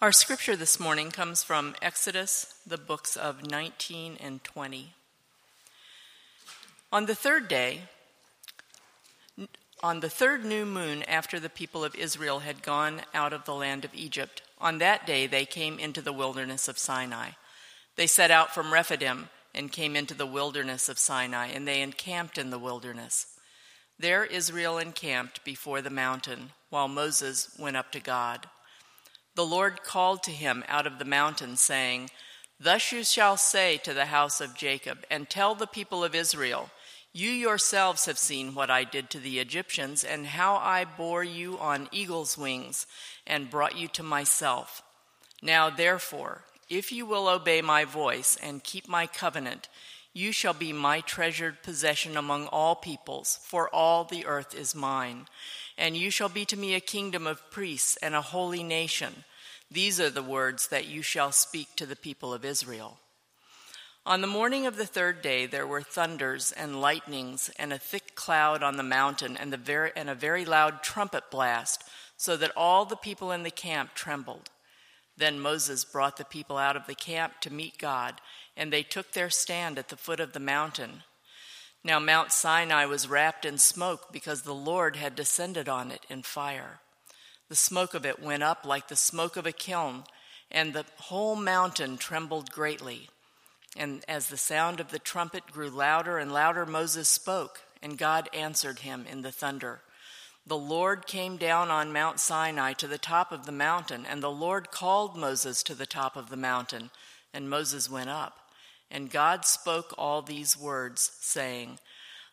Our scripture this morning comes from Exodus, the books of 19 and 20. On the third day, on the third new moon after the people of Israel had gone out of the land of Egypt, on that day they came into the wilderness of Sinai. They set out from Rephidim and came into the wilderness of Sinai, and they encamped in the wilderness. There Israel encamped before the mountain, while Moses went up to God. The Lord called to him out of the mountain, saying, Thus you shall say to the house of Jacob, and tell the people of Israel, You yourselves have seen what I did to the Egyptians, and how I bore you on eagle's wings, and brought you to myself. Now therefore, if you will obey my voice and keep my covenant, you shall be my treasured possession among all peoples, for all the earth is mine. And you shall be to me a kingdom of priests and a holy nation. These are the words that you shall speak to the people of Israel. On the morning of the third day, there were thunders and lightnings and a thick cloud on the mountain and, the very, and a very loud trumpet blast, so that all the people in the camp trembled. Then Moses brought the people out of the camp to meet God, and they took their stand at the foot of the mountain. Now Mount Sinai was wrapped in smoke because the Lord had descended on it in fire. The smoke of it went up like the smoke of a kiln, and the whole mountain trembled greatly. And as the sound of the trumpet grew louder and louder, Moses spoke, and God answered him in the thunder. The Lord came down on Mount Sinai to the top of the mountain, and the Lord called Moses to the top of the mountain, and Moses went up. And God spoke all these words, saying,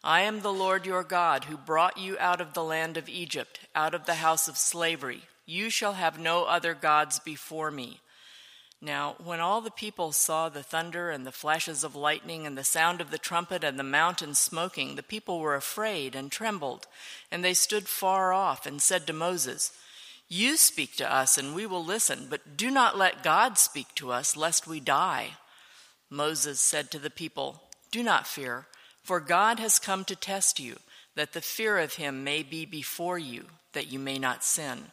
I am the Lord your God, who brought you out of the land of Egypt, out of the house of slavery. You shall have no other gods before me. Now, when all the people saw the thunder and the flashes of lightning and the sound of the trumpet and the mountain smoking, the people were afraid and trembled. And they stood far off and said to Moses, You speak to us, and we will listen, but do not let God speak to us, lest we die. Moses said to the people, Do not fear. For God has come to test you, that the fear of him may be before you, that you may not sin.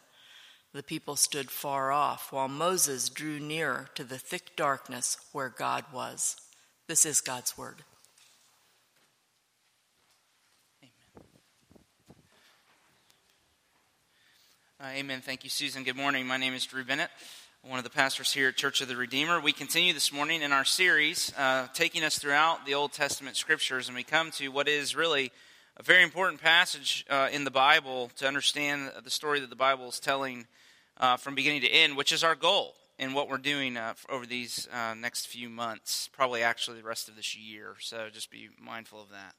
The people stood far off, while Moses drew near to the thick darkness where God was. This is God's word. Amen. Uh, amen. Thank you, Susan. Good morning. My name is Drew Bennett one of the pastors here at Church of the Redeemer. We continue this morning in our series, uh, taking us throughout the Old Testament scriptures, and we come to what is really a very important passage uh, in the Bible to understand the story that the Bible is telling uh, from beginning to end, which is our goal in what we're doing uh, over these uh, next few months, probably actually the rest of this year. So just be mindful of that.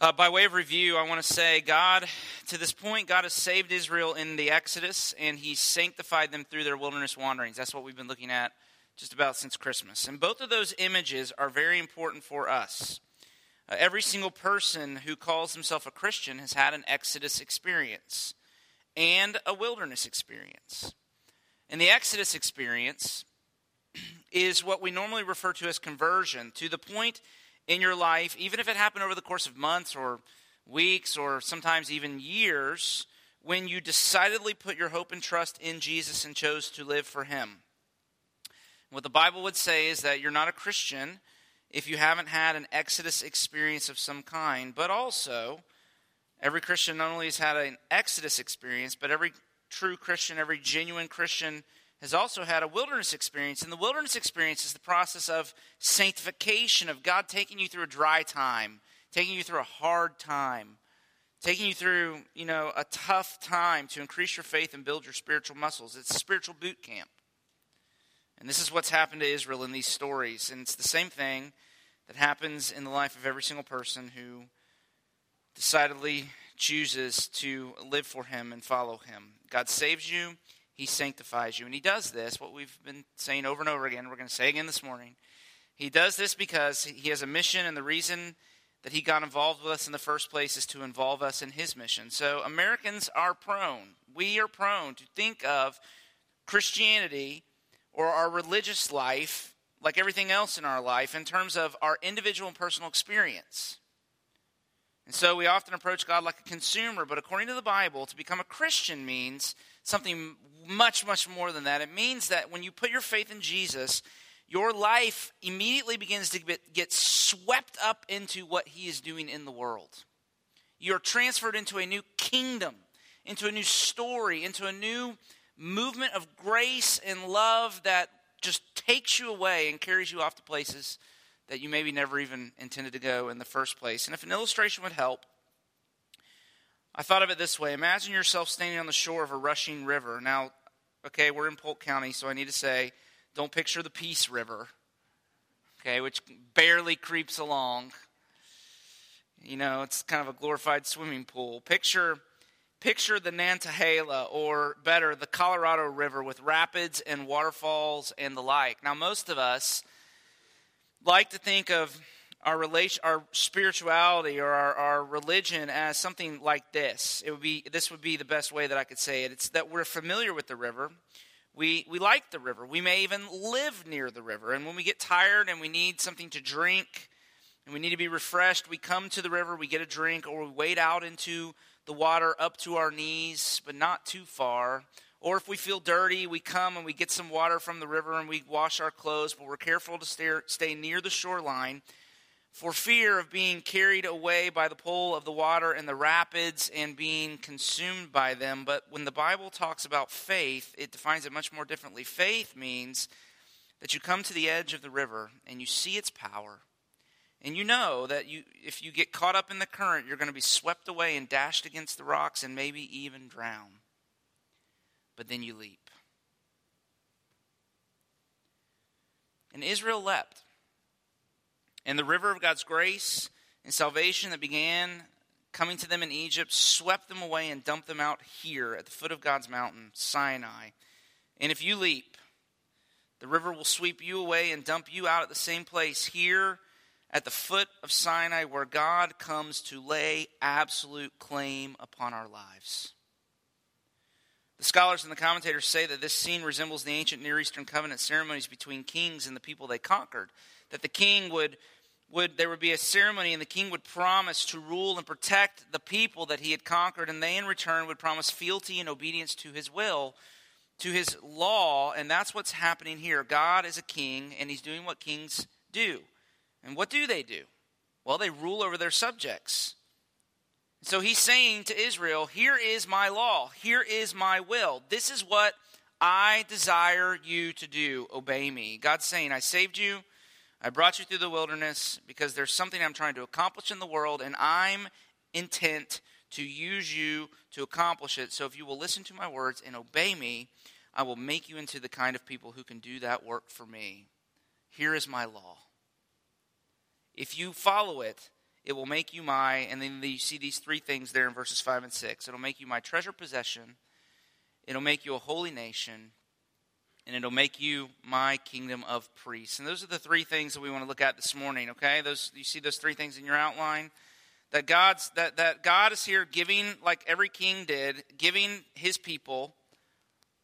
Uh, by way of review, I want to say God, to this point, God has saved Israel in the Exodus and He sanctified them through their wilderness wanderings. That's what we've been looking at just about since Christmas. And both of those images are very important for us. Uh, every single person who calls himself a Christian has had an Exodus experience and a wilderness experience. And the Exodus experience is what we normally refer to as conversion, to the point in your life, even if it happened over the course of months or weeks or sometimes even years, when you decidedly put your hope and trust in Jesus and chose to live for Him. What the Bible would say is that you're not a Christian if you haven't had an Exodus experience of some kind, but also, every Christian not only has had an Exodus experience, but every true Christian, every genuine Christian has also had a wilderness experience. And the wilderness experience is the process of sanctification, of God taking you through a dry time, taking you through a hard time, taking you through, you know, a tough time to increase your faith and build your spiritual muscles. It's spiritual boot camp. And this is what's happened to Israel in these stories. And it's the same thing that happens in the life of every single person who decidedly chooses to live for him and follow him. God saves you he sanctifies you. And he does this, what we've been saying over and over again, we're going to say again this morning. He does this because he has a mission, and the reason that he got involved with us in the first place is to involve us in his mission. So Americans are prone, we are prone to think of Christianity or our religious life, like everything else in our life, in terms of our individual and personal experience. And so we often approach God like a consumer, but according to the Bible, to become a Christian means something much, much more than that. It means that when you put your faith in Jesus, your life immediately begins to get swept up into what He is doing in the world. You're transferred into a new kingdom, into a new story, into a new movement of grace and love that just takes you away and carries you off to places that you maybe never even intended to go in the first place. And if an illustration would help, I thought of it this way Imagine yourself standing on the shore of a rushing river. Now, okay, we're in Polk County, so I need to say, don't picture the Peace River, okay, which barely creeps along. You know, it's kind of a glorified swimming pool. Picture picture the Nantahala, or better, the Colorado River with rapids and waterfalls and the like. Now, most of us like to think of our relation, our spirituality or our, our religion as something like this. It would be this would be the best way that I could say it. It's that we're familiar with the river. We we like the river. We may even live near the river. And when we get tired and we need something to drink and we need to be refreshed, we come to the river, we get a drink, or we wade out into the water up to our knees, but not too far. Or if we feel dirty, we come and we get some water from the river and we wash our clothes, but we're careful to stay, near the shoreline for fear of being carried away by the pull of the water and the rapids and being consumed by them. But when the Bible talks about faith, it defines it much more differently. Faith means that you come to the edge of the river and you see its power. And you know that you, if you get caught up in the current, you're going to be swept away and dashed against the rocks and maybe even drown but then you leap. And Israel leapt. And the river of God's grace and salvation that began coming to them in Egypt swept them away and dumped them out here at the foot of God's mountain, Sinai. And if you leap, the river will sweep you away and dump you out at the same place here at the foot of Sinai where God comes to lay absolute claim upon our lives. The scholars and the commentators say that this scene resembles the ancient Near Eastern covenant ceremonies between kings and the people they conquered. That the king would, would there would be a ceremony and the king would promise to rule and protect the people that he had conquered, and they in return would promise fealty and obedience to his will, to his law, and that's what's happening here. God is a king, and he's doing what kings do. And what do they do? Well, they rule over their subjects. So he's saying to Israel, Here is my law, here is my will. This is what I desire you to do. Obey me. God's saying, I saved you. I brought you through the wilderness because there's something I'm trying to accomplish in the world, and I'm intent to use you to accomplish it. So if you will listen to my words and obey me, I will make you into the kind of people who can do that work for me. Here is my law. If you follow it, it will make you my, and then you see these three things there in verses 5 and 6. It'll make you my treasure possession, it'll make you a holy nation, and it'll make you my kingdom of priests. And those are the three things that we want to look at this morning, okay? Those you see those three things in your outline? That God's that, that God is here giving, like every king did, giving his people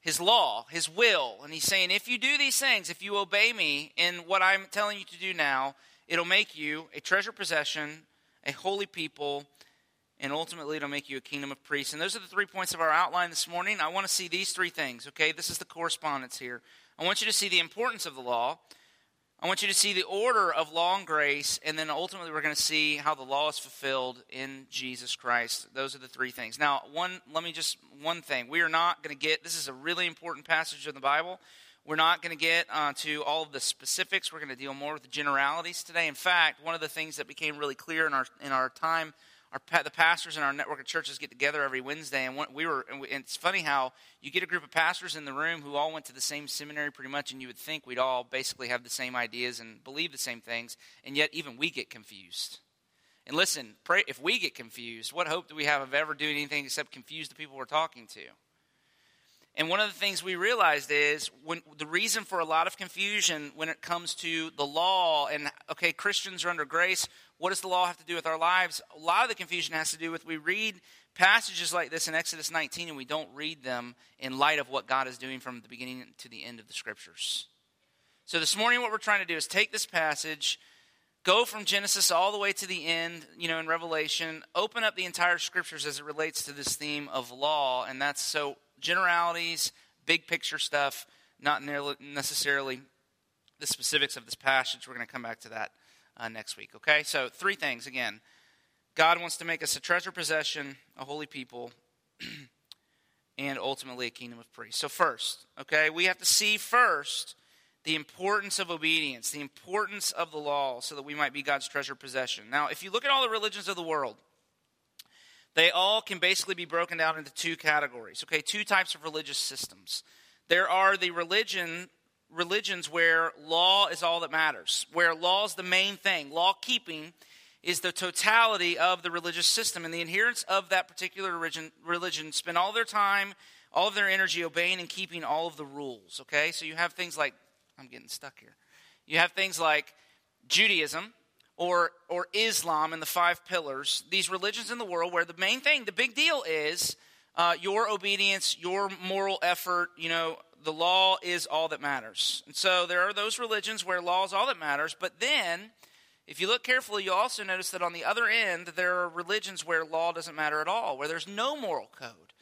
his law, his will. And he's saying, if you do these things, if you obey me in what I'm telling you to do now, it'll make you a treasure possession, a holy people, and ultimately it'll make you a kingdom of priests. And those are the three points of our outline this morning. I want to see these three things, okay? This is the correspondence here. I want you to see the importance of the law. I want you to see the order of law and grace, and then ultimately we're going to see how the law is fulfilled in Jesus Christ. Those are the three things. Now, one let me just one thing. We are not going to get this is a really important passage in the Bible. We're not going to get uh, to all of the specifics. We're going to deal more with the generalities today. In fact, one of the things that became really clear in our in our time, our the pastors in our network of churches get together every Wednesday, and we were. And it's funny how you get a group of pastors in the room who all went to the same seminary, pretty much, and you would think we'd all basically have the same ideas and believe the same things, and yet even we get confused. And listen, pray, if we get confused, what hope do we have of ever doing anything except confuse the people we're talking to? And one of the things we realized is when the reason for a lot of confusion when it comes to the law and okay, Christians are under grace, what does the law have to do with our lives? A lot of the confusion has to do with we read passages like this in Exodus 19 and we don't read them in light of what God is doing from the beginning to the end of the scriptures. So this morning what we're trying to do is take this passage go from Genesis all the way to the end, you know, in Revelation, open up the entire scriptures as it relates to this theme of law. And that's so generalities, big picture stuff, not necessarily the specifics of this passage. We're going to come back to that uh, next week, okay? So, three things again. God wants to make us a treasure possession, a holy people, and ultimately a kingdom of priests. So, first, okay, we have to see first the importance of obedience, the importance of the law, so that we might be God's treasure possession. Now, if you look at all the religions of the world, they all can basically be broken down into two categories, okay, two types of religious systems. There are the religion religions where law is all that matters, where law is the main thing. Law keeping is the totality of the religious system, and the adherents of that particular religion, religion spend all their time, all of their energy obeying and keeping all of the rules. Okay, so you have things like I'm getting stuck here. You have things like Judaism or, or Islam and the five pillars, these religions in the world where the main thing, the big deal is uh, your obedience, your moral effort, you know, the law is all that matters. And so there are those religions where law is all that matters, but then if you look carefully, you'll also notice that on the other end, there are religions where law doesn't matter at all, where there's no moral code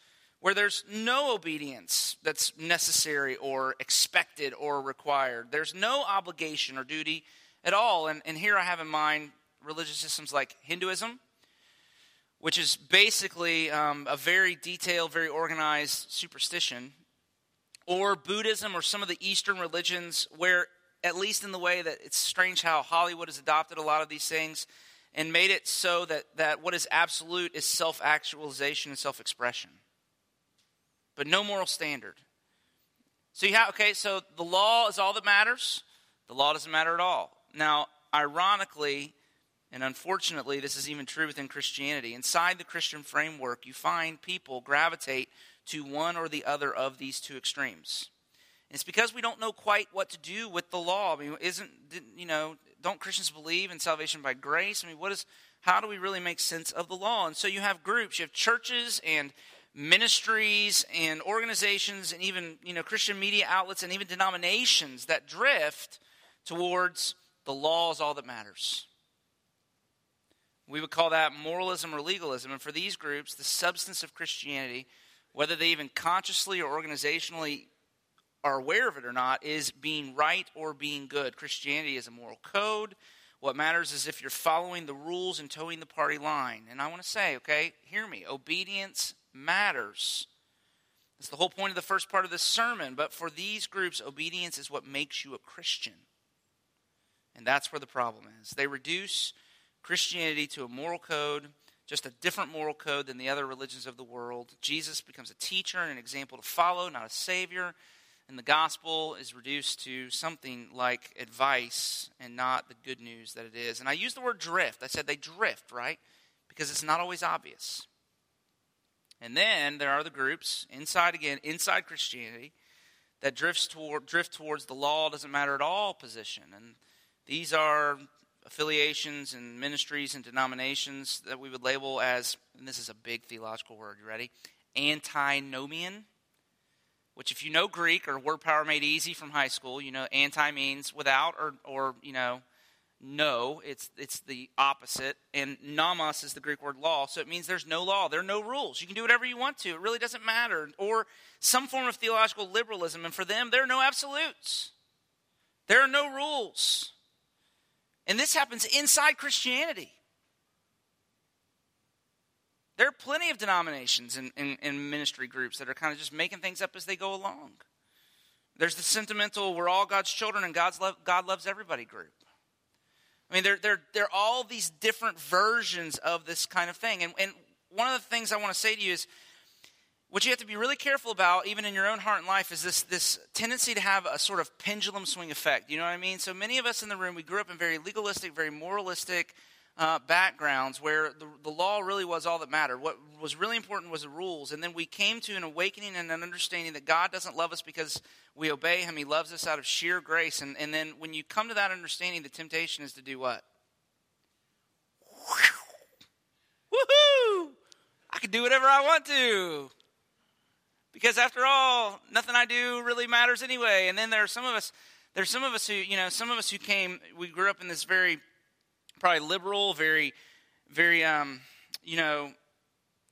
where there's no obedience that's necessary or expected or required. There's no obligation or duty at all. And, and here I have in mind religious systems like Hinduism, which is basically um, a very detailed, very organized superstition, or Buddhism or some of the Eastern religions, where, at least in the way that it's strange how Hollywood has adopted a lot of these things and made it so that, that what is absolute is self actualization and self expression but no moral standard. So you have, okay, so the law is all that matters. The law doesn't matter at all. Now, ironically, and unfortunately, this is even true within Christianity. Inside the Christian framework, you find people gravitate to one or the other of these two extremes. And it's because we don't know quite what to do with the law. I mean, isn't you know? Don't Christians believe in salvation by grace? I mean, what is? How do we really make sense of the law? And so you have groups, you have churches and ministries and organizations and even you know Christian media outlets and even denominations that drift towards the law is all that matters. We would call that moralism or legalism. And for these groups, the substance of Christianity, whether they even consciously or organizationally are aware of it or not, is being right or being good. Christianity is a moral code. What matters is if you're following the rules and toeing the party line. And I want to say, okay, hear me. Obedience matters. That's the whole point of the first part of this sermon. But for these groups, obedience is what makes you a Christian. And that's where the problem is. They reduce Christianity to a moral code, just a different moral code than the other religions of the world. Jesus becomes a teacher and an example to follow, not a savior. And the gospel is reduced to something like advice and not the good news that it is. And I use the word drift. I said they drift, right? Because it's not always obvious. And then there are the groups inside again, inside Christianity, that drifts toward drift towards the law doesn't matter at all position. And these are affiliations and ministries and denominations that we would label as, and this is a big theological word, you ready? Antinomian. Which, if you know Greek or word power made easy from high school, you know anti means without or, or you know, no, it's, it's the opposite. And nomos is the Greek word law, so it means there's no law. There are no rules. You can do whatever you want to. It really doesn't matter. Or some form of theological liberalism. And for them, there are no absolutes, there are no rules. And this happens inside Christianity. There are plenty of denominations and, and, and ministry groups that are kind of just making things up as they go along. There's the sentimental, we're all God's children and God's love, God loves everybody group. I mean, there, there, there are all these different versions of this kind of thing. And, and one of the things I want to say to you is what you have to be really careful about, even in your own heart and life, is this, this tendency to have a sort of pendulum swing effect. You know what I mean? So many of us in the room, we grew up in very legalistic, very moralistic uh, backgrounds where the, the law really was all that mattered. What was really important was the rules. And then we came to an awakening and an understanding that God doesn't love us because we obey Him, He loves us out of sheer grace. And, and then when you come to that understanding, the temptation is to do what? Woohoo! I can do whatever I want to. Because after all, nothing I do really matters anyway. And then there are some of us, there's some of us who, you know, some of us who came, we grew up in this very probably liberal, very, very, um, you know,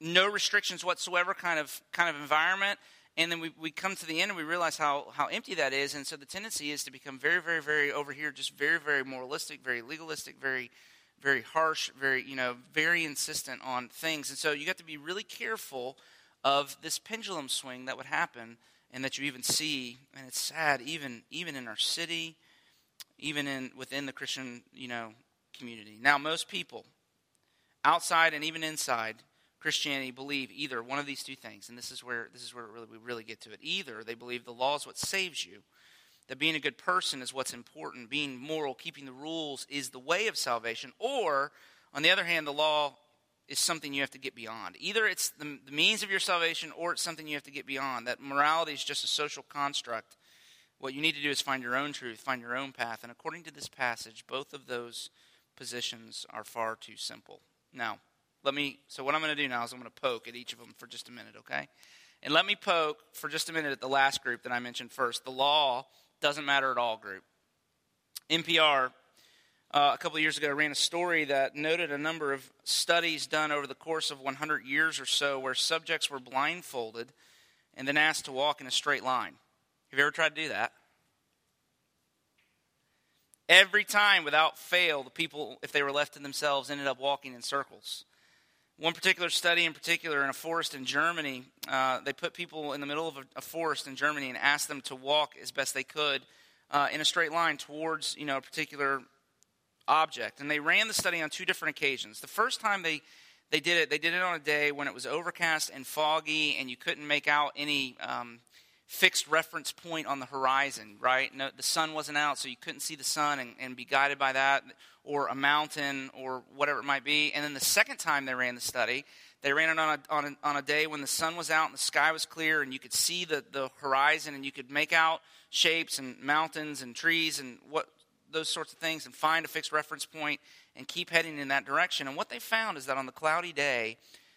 no restrictions whatsoever kind of kind of environment. And then we, we come to the end and we realize how, how empty that is. And so the tendency is to become very, very, very over here, just very, very moralistic, very legalistic, very, very harsh, very, you know, very insistent on things. And so you got to be really careful of this pendulum swing that would happen and that you even see. And it's sad, even, even in our city, even in within the Christian, you know, community. Now, most people, outside and even inside Christianity, believe either one of these two things, and this is where this is where really, we really get to it. Either they believe the law is what saves you, that being a good person is what's important, being moral, keeping the rules is the way of salvation, or on the other hand, the law is something you have to get beyond. Either it's the, the means of your salvation, or it's something you have to get beyond. That morality is just a social construct what you need to do is find your own truth, find your own path. And according to this passage, both of those positions are far too simple. Now, let me, so what I'm going to do now is I'm going to poke at each of them for just a minute, okay? And let me poke for just a minute at the last group that I mentioned first the law doesn't matter at all group. NPR, uh, a couple of years ago, I ran a story that noted a number of studies done over the course of 100 years or so where subjects were blindfolded and then asked to walk in a straight line. Have you ever tried to do that? Every time, without fail, the people, if they were left to themselves, ended up walking in circles. One particular study, in particular, in a forest in Germany, uh, they put people in the middle of a, a, forest in Germany and asked them to walk as best they could uh, in a straight line towards, you know, a particular object. And they ran the study on two different occasions. The first time they they did it, they did it on a day when it was overcast and foggy, and you couldn't make out any um, fixed reference point on the horizon, right? No, the sun wasn't out, so you couldn't see the sun and, and be guided by that, or a mountain, or whatever it might be. And then the second time they ran the study, they ran it on a, on a, on a day when the sun was out and the sky was clear, and you could see the, the horizon, and you could make out shapes and mountains and trees and what those sorts of things, and find a fixed reference point and keep heading in that direction. And what they found is that on the cloudy day,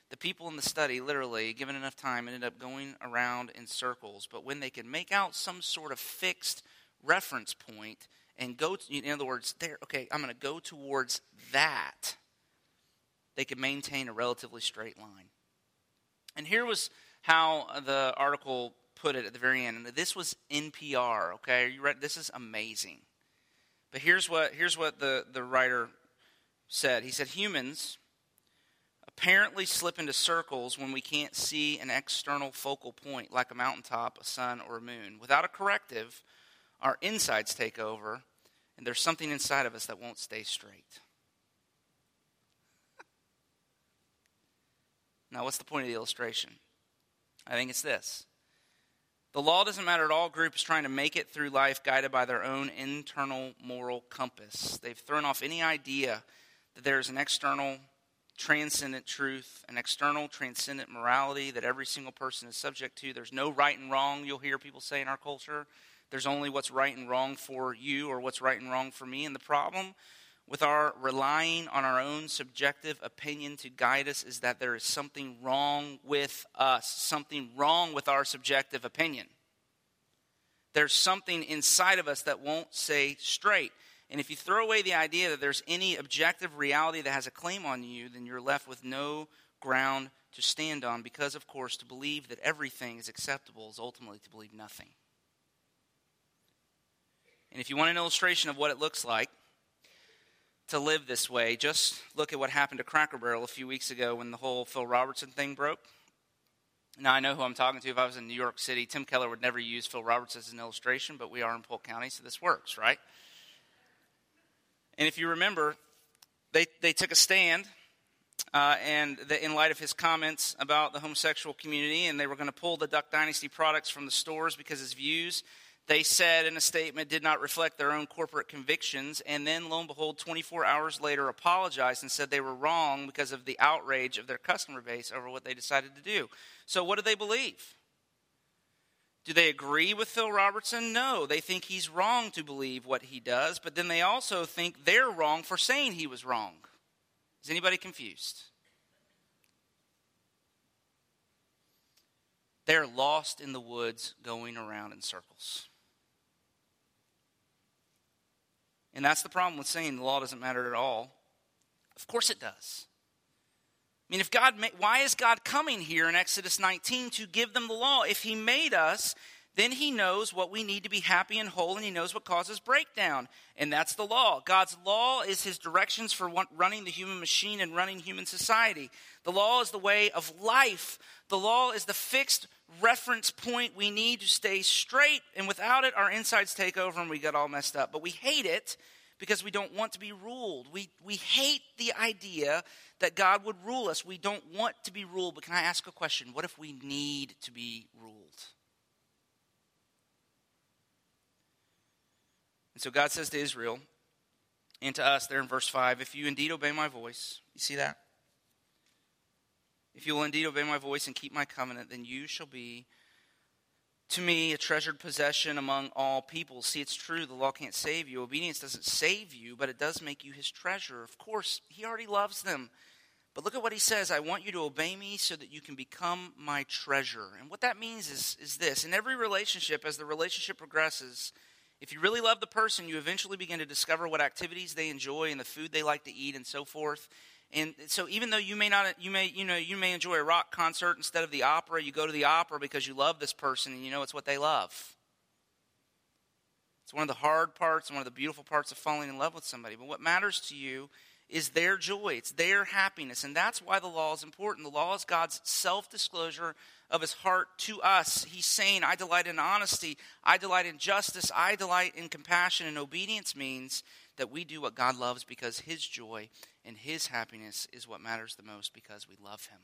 the people in the study, literally, given enough time, ended up going around in circles. But when they could make out some sort of fixed reference point and go, to, in other words, there, okay, I'm going to go towards that, they could maintain a relatively straight line. And here was how the article put it at the very end. This was NPR, okay? You ready? This is amazing. But here's what, here's what the, the writer said. He said, Humans apparently slip into circles when we can't see an external focal point like a mountaintop, a sun, or a moon. Without a corrective, our insides take over, and there's something inside of us that won't stay straight. now, what's the point of the illustration? I think it's this. The law doesn't matter at all. Group is trying to make it through life guided by their own internal moral compass. They've thrown off any idea that there is an external transcendent truth, an external transcendent morality that every single person is subject to. There's no right and wrong, you'll hear people say in our culture. There's only what's right and wrong for you or what's right and wrong for me. And the problem with our relying on our own subjective opinion to guide us is that there is something wrong with us, something wrong with our subjective opinion. There's something inside of us that won't say straight. And if you throw away the idea that there's any objective reality that has a claim on you, then you're left with no ground to stand on because, of course, to believe that everything is acceptable is ultimately to believe nothing. And if you want an illustration of what it looks like to live this way, just look at what happened to Cracker Barrel a few weeks ago when the whole Phil Robertson thing broke. Now, I know who I'm talking to. If I was in New York City, Tim Keller would never use Phil Robertson as an illustration, but we are in Polk County, so this works, right? And if you remember, they, they took a stand, uh, and the, in light of his comments about the homosexual community, and they were going to pull the Duck Dynasty products from the stores because his views, they said in a statement, did not reflect their own corporate convictions. And then, lo and behold, 24 hours later, apologized and said they were wrong because of the outrage of their customer base over what they decided to do. So, what do they believe? Do they agree with Phil Robertson? No. They think he's wrong to believe what he does, but then they also think they're wrong for saying he was wrong. Is anybody confused? They're lost in the woods going around in circles. And that's the problem with saying the law doesn't matter at all. Of course it does. I mean, if God, why is God coming here in Exodus 19 to give them the law? If He made us, then He knows what we need to be happy and whole, and He knows what causes breakdown. And that's the law. God's law is His directions for running the human machine and running human society. The law is the way of life. The law is the fixed reference point we need to stay straight, and without it, our insides take over and we get all messed up. But we hate it because we don't want to be ruled. We, we hate the idea that God would rule us. We don't want to be ruled. But can I ask a question? What if we need to be ruled? So God says to Israel and to us there in verse 5 if you indeed obey my voice, you see that? If you will indeed obey my voice and keep my covenant, then you shall be to me a treasured possession among all people. See, it's true, the law can't save you. Obedience doesn't save you, but it does make you his treasure. Of course, he already loves them. But look at what he says I want you to obey me so that you can become my treasure. And what that means is, is this in every relationship, as the relationship progresses, if you really love the person, you eventually begin to discover what activities they enjoy and the food they like to eat and so forth. And so even though you may not you may you know you may enjoy a rock concert instead of the opera, you go to the opera because you love this person and you know it's what they love. It's one of the hard parts and one of the beautiful parts of falling in love with somebody. But what matters to you is their joy, it's their happiness. And that's why the law is important. The law is God's self disclosure of his heart to us. He's saying, I delight in honesty, I delight in justice, I delight in compassion. And obedience means that we do what God loves because his joy and his happiness is what matters the most because we love him.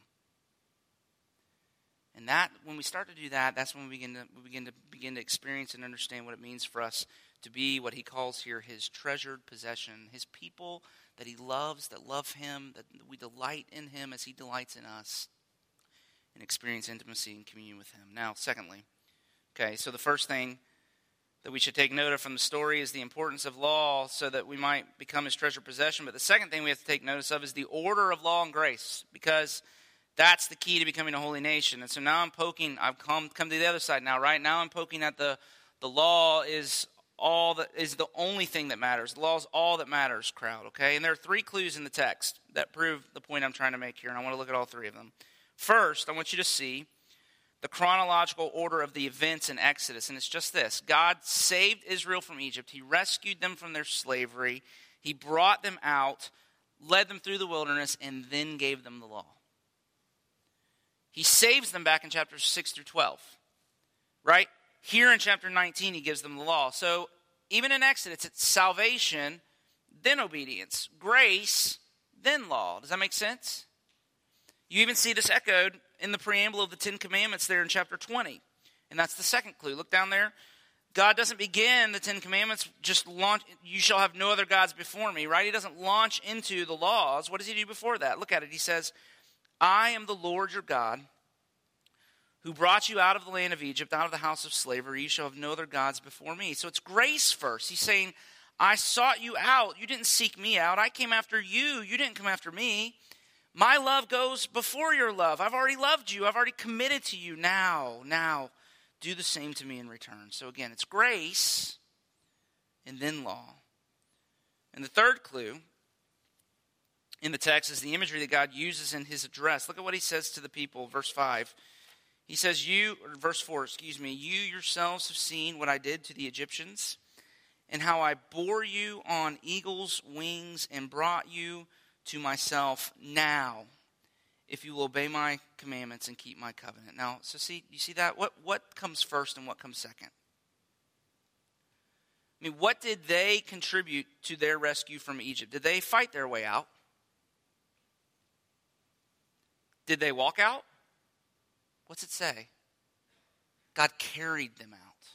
And that when we start to do that, that's when we begin to we begin to begin to experience and understand what it means for us to be what he calls here his treasured possession, his people that he loves, that love him, that we delight in him as he delights in us, and experience intimacy and communion with him. Now, secondly, okay, so the first thing that we should take note of from the story is the importance of law so that we might become his treasured possession. But the second thing we have to take notice of is the order of law and grace, because that's the key to becoming a holy nation. And so now I'm poking, I've come, come to the other side now, right? Now I'm poking at the, the law is all that is the only thing that matters. The law is all that matters, crowd, okay? And there are three clues in the text that prove the point I'm trying to make here, and I want to look at all three of them. First, I want you to see the chronological order of the events in Exodus. And it's just this God saved Israel from Egypt, He rescued them from their slavery, He brought them out, led them through the wilderness, and then gave them the law. He saves them back in chapters 6 through 12, right? Here in chapter 19, He gives them the law. So even in Exodus, it's salvation, then obedience, grace, then law. Does that make sense? You even see this echoed in the preamble of the Ten Commandments there in chapter 20. And that's the second clue. Look down there. God doesn't begin the Ten Commandments just launch, you shall have no other gods before me, right? He doesn't launch into the laws. What does he do before that? Look at it. He says, I am the Lord your God who brought you out of the land of Egypt, out of the house of slavery. You shall have no other gods before me. So it's grace first. He's saying, I sought you out. You didn't seek me out. I came after you. You didn't come after me. My love goes before your love. I've already loved you. I've already committed to you. Now, now, do the same to me in return. So again, it's grace and then law. And the third clue in the text is the imagery that God uses in his address. Look at what he says to the people, verse 5. He says, You, verse 4, excuse me, you yourselves have seen what I did to the Egyptians, and how I bore you on eagle's wings and brought you to myself now if you will obey my commandments and keep my covenant. Now, so see, you see that? What, what comes first and what comes second? I mean, what did they contribute to their rescue from Egypt? Did they fight their way out? Did they walk out? What's it say? God carried them out.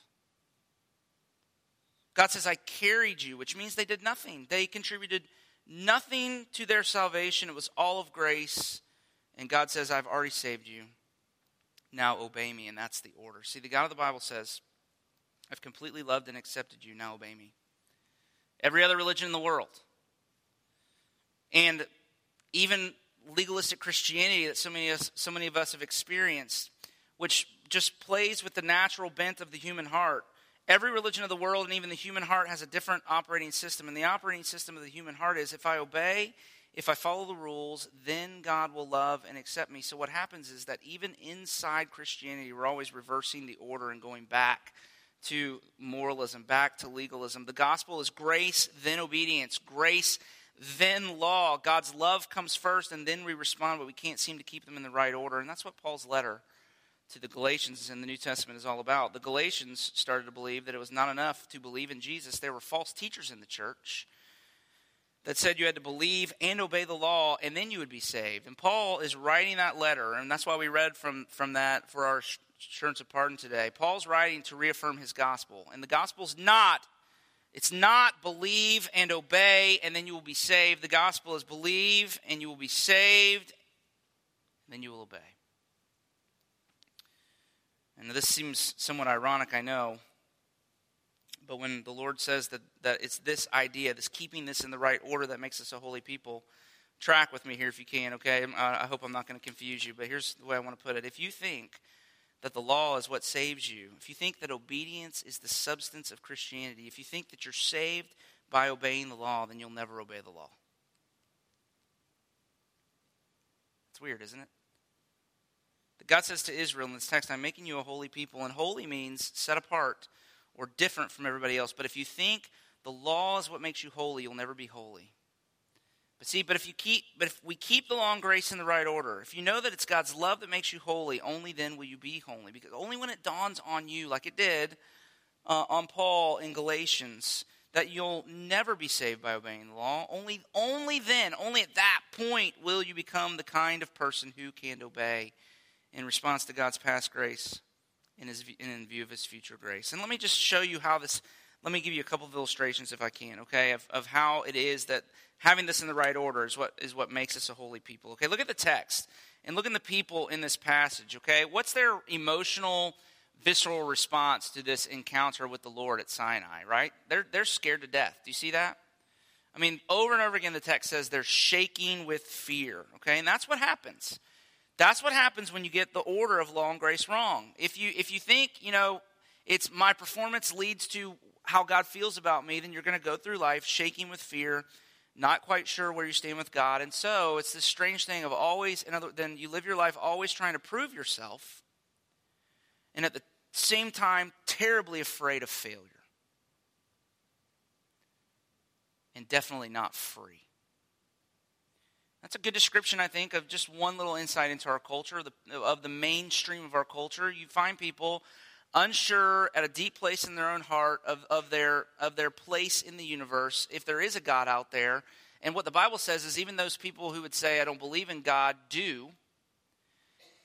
God says, I carried you, which means they did nothing. They contributed nothing to their salvation. It was all of grace. And God says, I've already saved you. Now obey me. And that's the order. See, the God of the Bible says, I've completely loved and accepted you. Now obey me. Every other religion in the world. And even legalistic Christianity that so many, of us, so many of us have experienced, which just plays with the natural bent of the human heart Every religion of the world and even the human heart has a different operating system. And the operating system of the human heart is if I obey if I follow the rules, then God will love and accept me. So what happens is that even inside Christianity, we're always reversing the order and going back to moralism, back to legalism. The gospel is grace, then obedience, grace, then law. God's love comes first, and then we respond, but we can't seem to keep them in the right order. And that's what Paul's letter to the Galatians in the New Testament is all about. The Galatians started to believe that it was not enough to believe in Jesus. There were false teachers in the church that said you had to believe and obey the law and then you would be saved. And Paul is writing that letter, and that's why we read from, from that for our assurance of pardon today. Paul's writing to reaffirm his gospel. And the gospel's not it's not believe and obey and then you will be saved. The gospel is believe and you will be saved and then you will obey. And this seems somewhat ironic, I know. But when the Lord says that, that it's this idea, this keeping this in the right order that makes us a holy people, track with me here if you can, okay? I hope I'm not going to confuse you, but here's the way I want to put it. If you think that the law is what saves you, if you think that obedience is the substance of Christianity, if you think that you're saved by obeying the law, then you'll never obey the law. It's weird, isn't it? God says to Israel in this text, I'm making you a holy people, and holy means set apart or different from everybody else. But if you think the law is what makes you holy, you'll never be holy. But see, but if you keep but if we keep the law and grace in the right order, if you know that it's God's love that makes you holy, only then will you be holy. Because only when it dawns on you, like it did uh, on Paul in Galatians, that you'll never be saved by obeying the law. Only, only then, only at that point, will you become the kind of person who can obey in response to God's past grace his, and in view of his future grace. And let me just show you how this, let me give you a couple of illustrations if I can, okay, of, of how it is that having this in the right order is what, is what makes us a holy people. Okay, look at the text and look at the people in this passage, okay? What's their emotional, visceral response to this encounter with the Lord at Sinai, right? They're, they're scared to death. Do you see that? I mean, over and over again, the text says they're shaking with fear, okay? And that's what happens. That's what happens when you get the order of law and grace wrong. If you if you think, you know, it's my performance leads to how God feels about me, then you're going to go through life shaking with fear, not quite sure where you stand with God. And so it's this strange thing of always, in other, then you live your life always trying to prove yourself, and at the same time, terribly afraid of failure. And definitely not free. That's a good description, I think, of just one little insight into our culture, the, of the mainstream of our culture. You find people unsure at a deep place in their own heart of, of, their, of their place in the universe, if there is a God out there. And what the Bible says is even those people who would say, I don't believe in God, do.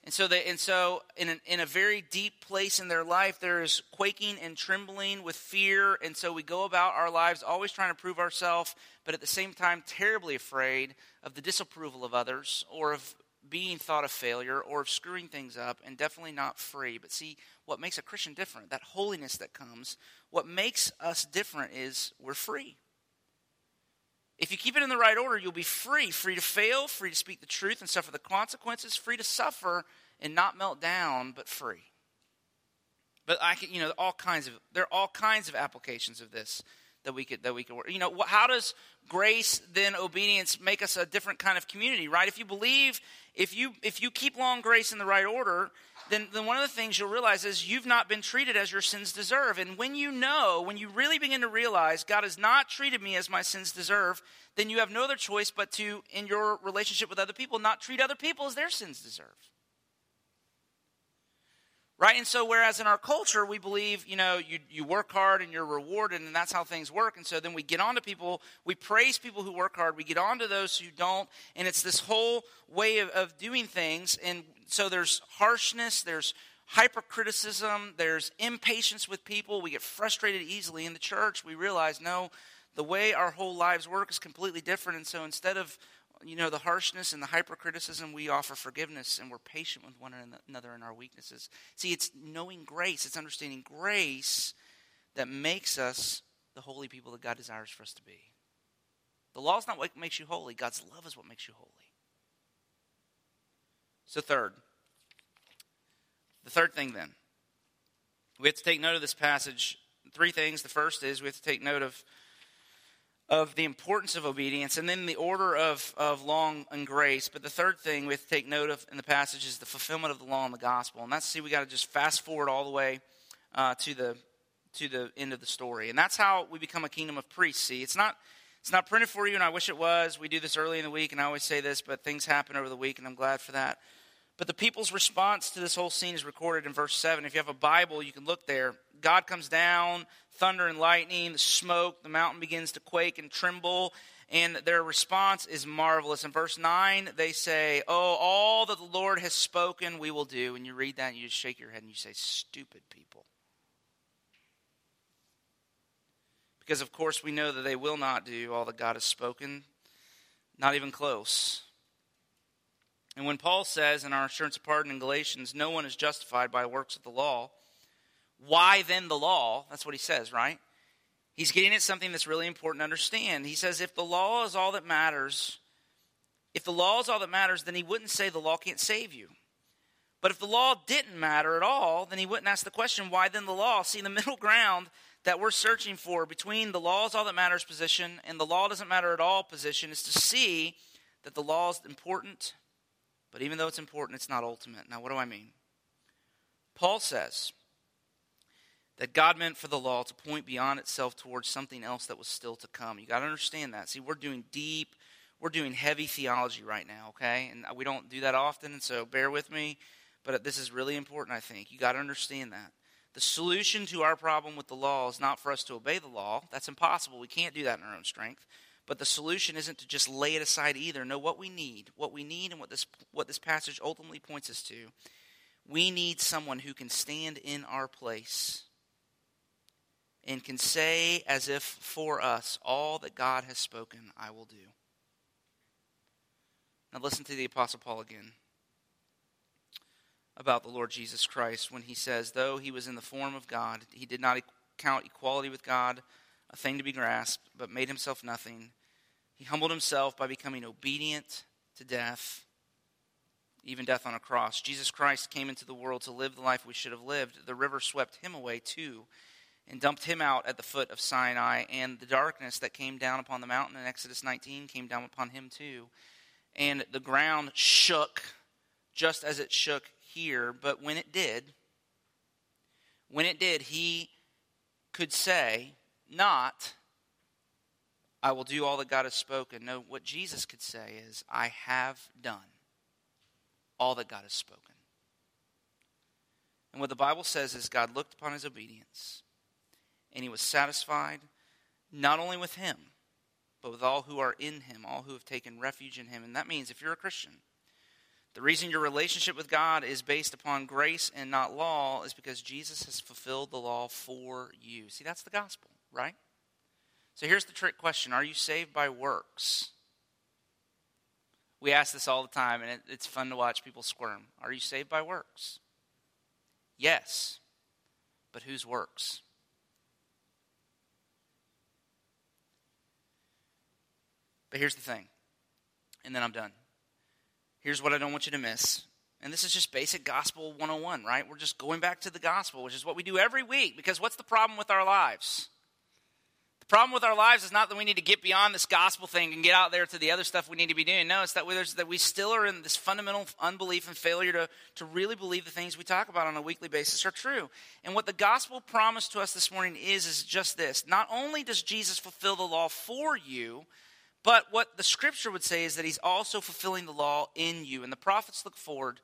And so, they, and so in, an, in a very deep place in their life, there is quaking and trembling with fear. And so we go about our lives always trying to prove ourselves, but at the same time, terribly afraid of the disapproval of others or of being thought a failure or of screwing things up, and definitely not free. But see, what makes a Christian different, that holiness that comes, what makes us different is we're free. If you keep it in the right order, you'll be free free to fail, free to speak the truth and suffer the consequences, free to suffer and not melt down, but free. But I can, you know, all kinds of there are all kinds of applications of this that we could that we could work. You know, how does grace then obedience make us a different kind of community, right? If you believe, if you if you keep and grace in the right order, then, then one of the things you'll realize is you've not been treated as your sins deserve. And when you know, when you really begin to realize God has not treated me as my sins deserve, then you have no other choice but to, in your relationship with other people, not treat other people as their sins deserve. Right? And so, whereas in our culture, we believe, you know, you, you work hard and you're rewarded, and that's how things work. And so then we get on to people, we praise people who work hard, we get on to those who don't, and it's this whole way of, of doing things. And so there's harshness, there's hypercriticism, there's impatience with people. We get frustrated easily in the church. We realize, no, the way our whole lives work is completely different. And so instead of you know, the harshness and the hypercriticism, we offer forgiveness and we're patient with one another in our weaknesses. See, it's knowing grace, it's understanding grace that makes us the holy people that God desires for us to be. The law is not what makes you holy, God's love is what makes you holy. So, third, the third thing then, we have to take note of this passage. Three things. The first is we have to take note of of the importance of obedience and then the order of, of law and grace. But the third thing we have to take note of in the passage is the fulfillment of the law and the gospel. And that's, see, we got to just fast forward all the way uh, to, the, to the end of the story. And that's how we become a kingdom of priests. See, it's not, it's not printed for you, and I wish it was. We do this early in the week, and I always say this, but things happen over the week, and I'm glad for that. But the people's response to this whole scene is recorded in verse 7. If you have a Bible, you can look there. God comes down, thunder and lightning, the smoke, the mountain begins to quake and tremble, and their response is marvelous. In verse 9, they say, Oh, all that the Lord has spoken, we will do. And you read that and you just shake your head and you say, Stupid people. Because, of course, we know that they will not do all that God has spoken, not even close. And when Paul says in our assurance of pardon in Galatians, no one is justified by works of the law, why then the law? That's what he says, right? He's getting at something that's really important to understand. He says, if the law is all that matters, if the law is all that matters, then he wouldn't say the law can't save you. But if the law didn't matter at all, then he wouldn't ask the question, why then the law? See, the middle ground that we're searching for between the law is all that matters position and the law doesn't matter at all position is to see that the law is important, but even though it's important, it's not ultimate. Now, what do I mean? Paul says, that God meant for the law to point beyond itself towards something else that was still to come. You got to understand that. See, we're doing deep, we're doing heavy theology right now, okay? And we don't do that often, and so bear with me, but this is really important, I think. You got to understand that. The solution to our problem with the law is not for us to obey the law. That's impossible. We can't do that in our own strength. But the solution isn't to just lay it aside either. No, what we need, what we need, and what this, what this passage ultimately points us to, we need someone who can stand in our place and can say, as if for us, all that God has spoken, I will do. Now, listen to the Apostle Paul again about the Lord Jesus Christ when he says, Though he was in the form of God, he did not count equality with God a thing to be grasped, but made himself nothing. He humbled himself by becoming obedient to death, even death on a cross. Jesus Christ came into the world to live the life we should have lived. The river swept him away too and dumped him out at the foot of Sinai. And the darkness that came down upon the mountain in Exodus 19 came down upon him too. And the ground shook just as it shook here. But when it did, when it did, he could say, not, I will do all that God has spoken. No, what Jesus could say is, I have done all that God has spoken. And what the Bible says is God looked upon his obedience and he was satisfied not only with him, but with all who are in him, all who have taken refuge in him. And that means if you're a Christian, the reason your relationship with God is based upon grace and not law is because Jesus has fulfilled the law for you. See, that's the gospel, right? So here's the trick question Are you saved by works? We ask this all the time, and it, it's fun to watch people squirm. Are you saved by works? Yes. But whose works? But here's the thing, and then I'm done. Here's what I don't want you to miss. And this is just basic gospel 101, right? We're just going back to the gospel, which is what we do every week. Because what's the problem with our lives? Problem with our lives is not that we need to get beyond this gospel thing and get out there to the other stuff we need to be doing. No, it's that we, that we still are in this fundamental unbelief and failure to, to really believe the things we talk about on a weekly basis are true. And what the gospel promised to us this morning is, is just this. Not only does Jesus fulfill the law for you, but what the scripture would say is that he's also fulfilling the law in you. And the prophets look forward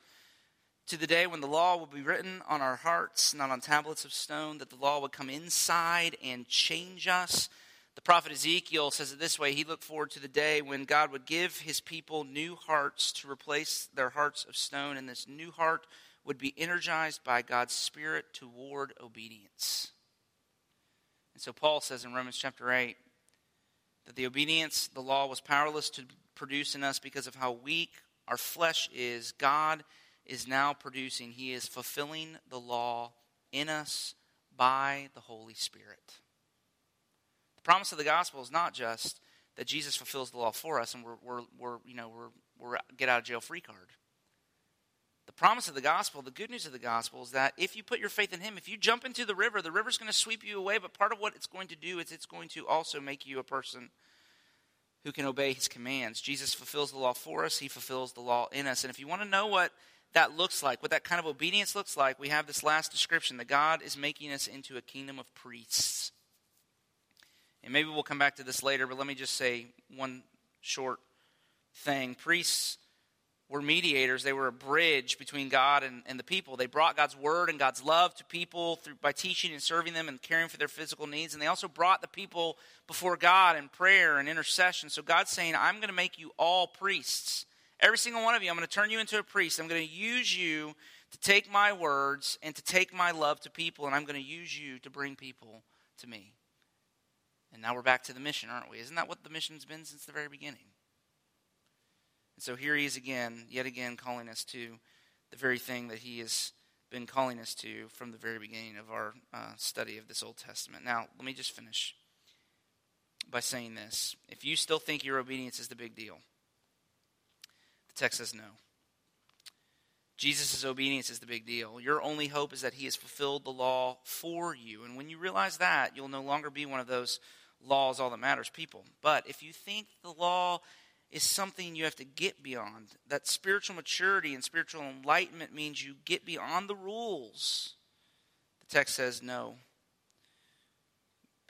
to the day when the law will be written on our hearts, not on tablets of stone, that the law would come inside and change us. The prophet Ezekiel says it this way He looked forward to the day when God would give his people new hearts to replace their hearts of stone, and this new heart would be energized by God's Spirit toward obedience. And so Paul says in Romans chapter 8, that the obedience, the law, was powerless to produce in us because of how weak our flesh is, God is now producing, He is fulfilling the law in us by the Holy Spirit. The promise of the gospel is not just that Jesus fulfills the law for us and we're, we're, we're you know, we're, we're get out of jail free card. The promise of the gospel, the good news of the gospel is that if you put your faith in Him, if you jump into the river, the river's going to sweep you away. But part of what it's going to do is it's going to also make you a person who can obey his commands. Jesus fulfills the law for us, he fulfills the law in us. And if you want to know what that looks like, what that kind of obedience looks like, we have this last description that God is making us into a kingdom of priests. And maybe we'll come back to this later, but let me just say one short thing. Priests were mediators, they were a bridge between God and, and the people. They brought God's word and God's love to people through, by teaching and serving them and caring for their physical needs. And they also brought the people before God in prayer and intercession. So God's saying, I'm going to make you all priests. Every single one of you, I'm going to turn you into a priest. I'm going to use you to take my words and to take my love to people, and I'm going to use you to bring people to me. And now we're back to the mission, aren't we? Isn't that what the mission's been since the very beginning? And so here he is again, yet again, calling us to the very thing that he has been calling us to from the very beginning of our uh, study of this Old Testament. Now, let me just finish by saying this. If you still think your obedience is the big deal, the text says no. Jesus' obedience is the big deal. Your only hope is that he has fulfilled the law for you. And when you realize that, you'll no longer be one of those laws all that matters people. But if you think the law is something you have to get beyond. That spiritual maturity and spiritual enlightenment means you get beyond the rules. The text says no.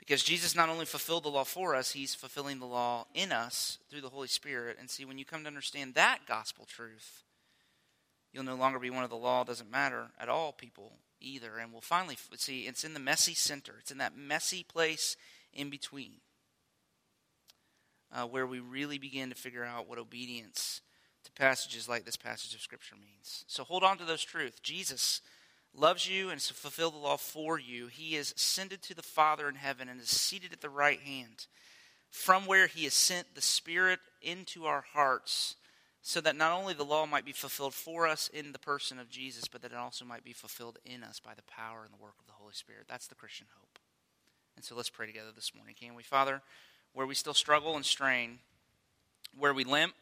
Because Jesus not only fulfilled the law for us, he's fulfilling the law in us through the Holy Spirit. And see, when you come to understand that gospel truth, you'll no longer be one of the law doesn't matter at all people either. And we'll finally see it's in the messy center, it's in that messy place in between uh, where we really begin to figure out what obedience to passages like this passage of Scripture means. So hold on to those truths. Jesus loves you and has fulfilled the law for you. He is ascended to the Father in heaven and is seated at the right hand, from where he has sent the Spirit into our hearts, so that not only the law might be fulfilled for us in the person of Jesus, but that it also might be fulfilled in us by the power and the work of the Holy Spirit. That's the Christian hope. And so let's pray together this morning, can we? Father, where we still struggle and strain, where we limp,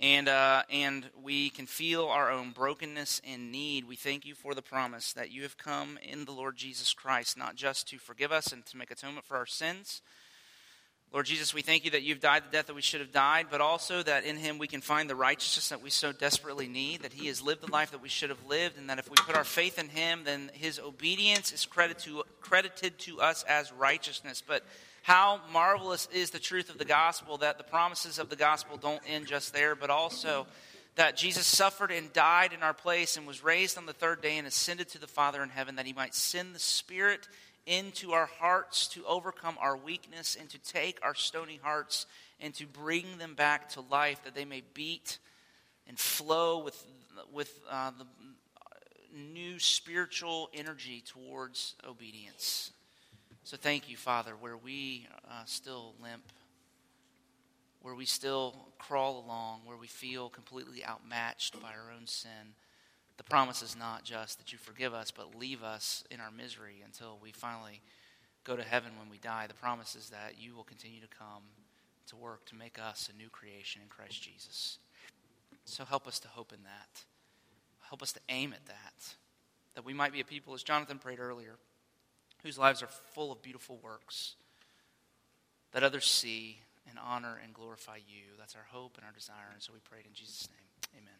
and, uh, and we can feel our own brokenness and need. We thank you for the promise that you have come in the Lord Jesus Christ, not just to forgive us and to make atonement for our sins. Lord Jesus, we thank you that you've died the death that we should have died, but also that in him we can find the righteousness that we so desperately need, that he has lived the life that we should have lived, and that if we put our faith in him, then his obedience is credited to, credited to us as righteousness. But how marvelous is the truth of the gospel that the promises of the gospel don't end just there, but also that Jesus suffered and died in our place and was raised on the third day and ascended to the Father in heaven that he might send the Spirit into our hearts to overcome our weakness and to take our stony hearts and to bring them back to life that they may beat and flow with, with uh, the new spiritual energy towards obedience. So thank you, Father, where we uh, still limp, where we still crawl along, where we feel completely outmatched by our own sin. The promise is not just that you forgive us, but leave us in our misery until we finally go to heaven when we die. The promise is that you will continue to come to work to make us a new creation in Christ Jesus. So help us to hope in that. Help us to aim at that. That we might be a people, as Jonathan prayed earlier, whose lives are full of beautiful works that others see and honor and glorify you. That's our hope and our desire. And so we pray in Jesus' name. Amen.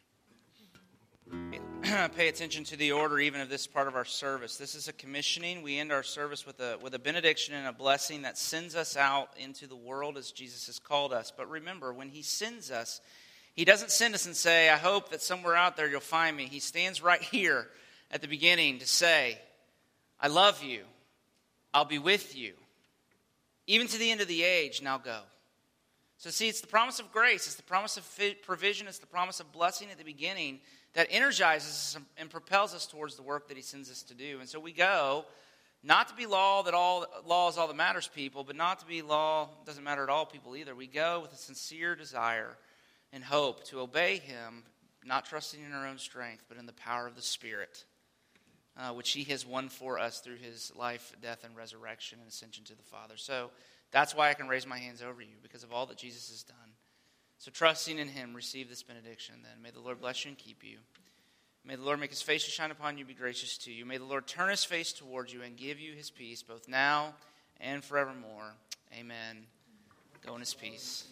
Pay attention to the order even of this part of our service. This is a commissioning. We end our service with a, with a benediction and a blessing that sends us out into the world as Jesus has called us. But remember, when He sends us, He doesn't send us and say, I hope that somewhere out there you'll find me. He stands right here at the beginning to say, I love you. I'll be with you. Even to the end of the age, now go. So, see, it's the promise of grace, it's the promise of provision, it's the promise of blessing at the beginning that energizes us and propels us towards the work that He sends us to do. And so we go, not to be law that all law is all that matters, people, but not to be law doesn't matter at all, people either. We go with a sincere desire and hope to obey Him, not trusting in our own strength, but in the power of the Spirit uh, which he has won for us through his life, death, and resurrection and ascension to the Father. So that's why I can raise my hands over you, because of all that Jesus has done. So trusting in him, receive this benediction then. May the Lord bless you and keep you. May the Lord make his face to shine upon you, be gracious to you. May the Lord turn his face towards you and give you his peace, both now and forevermore. Amen Go in his peace.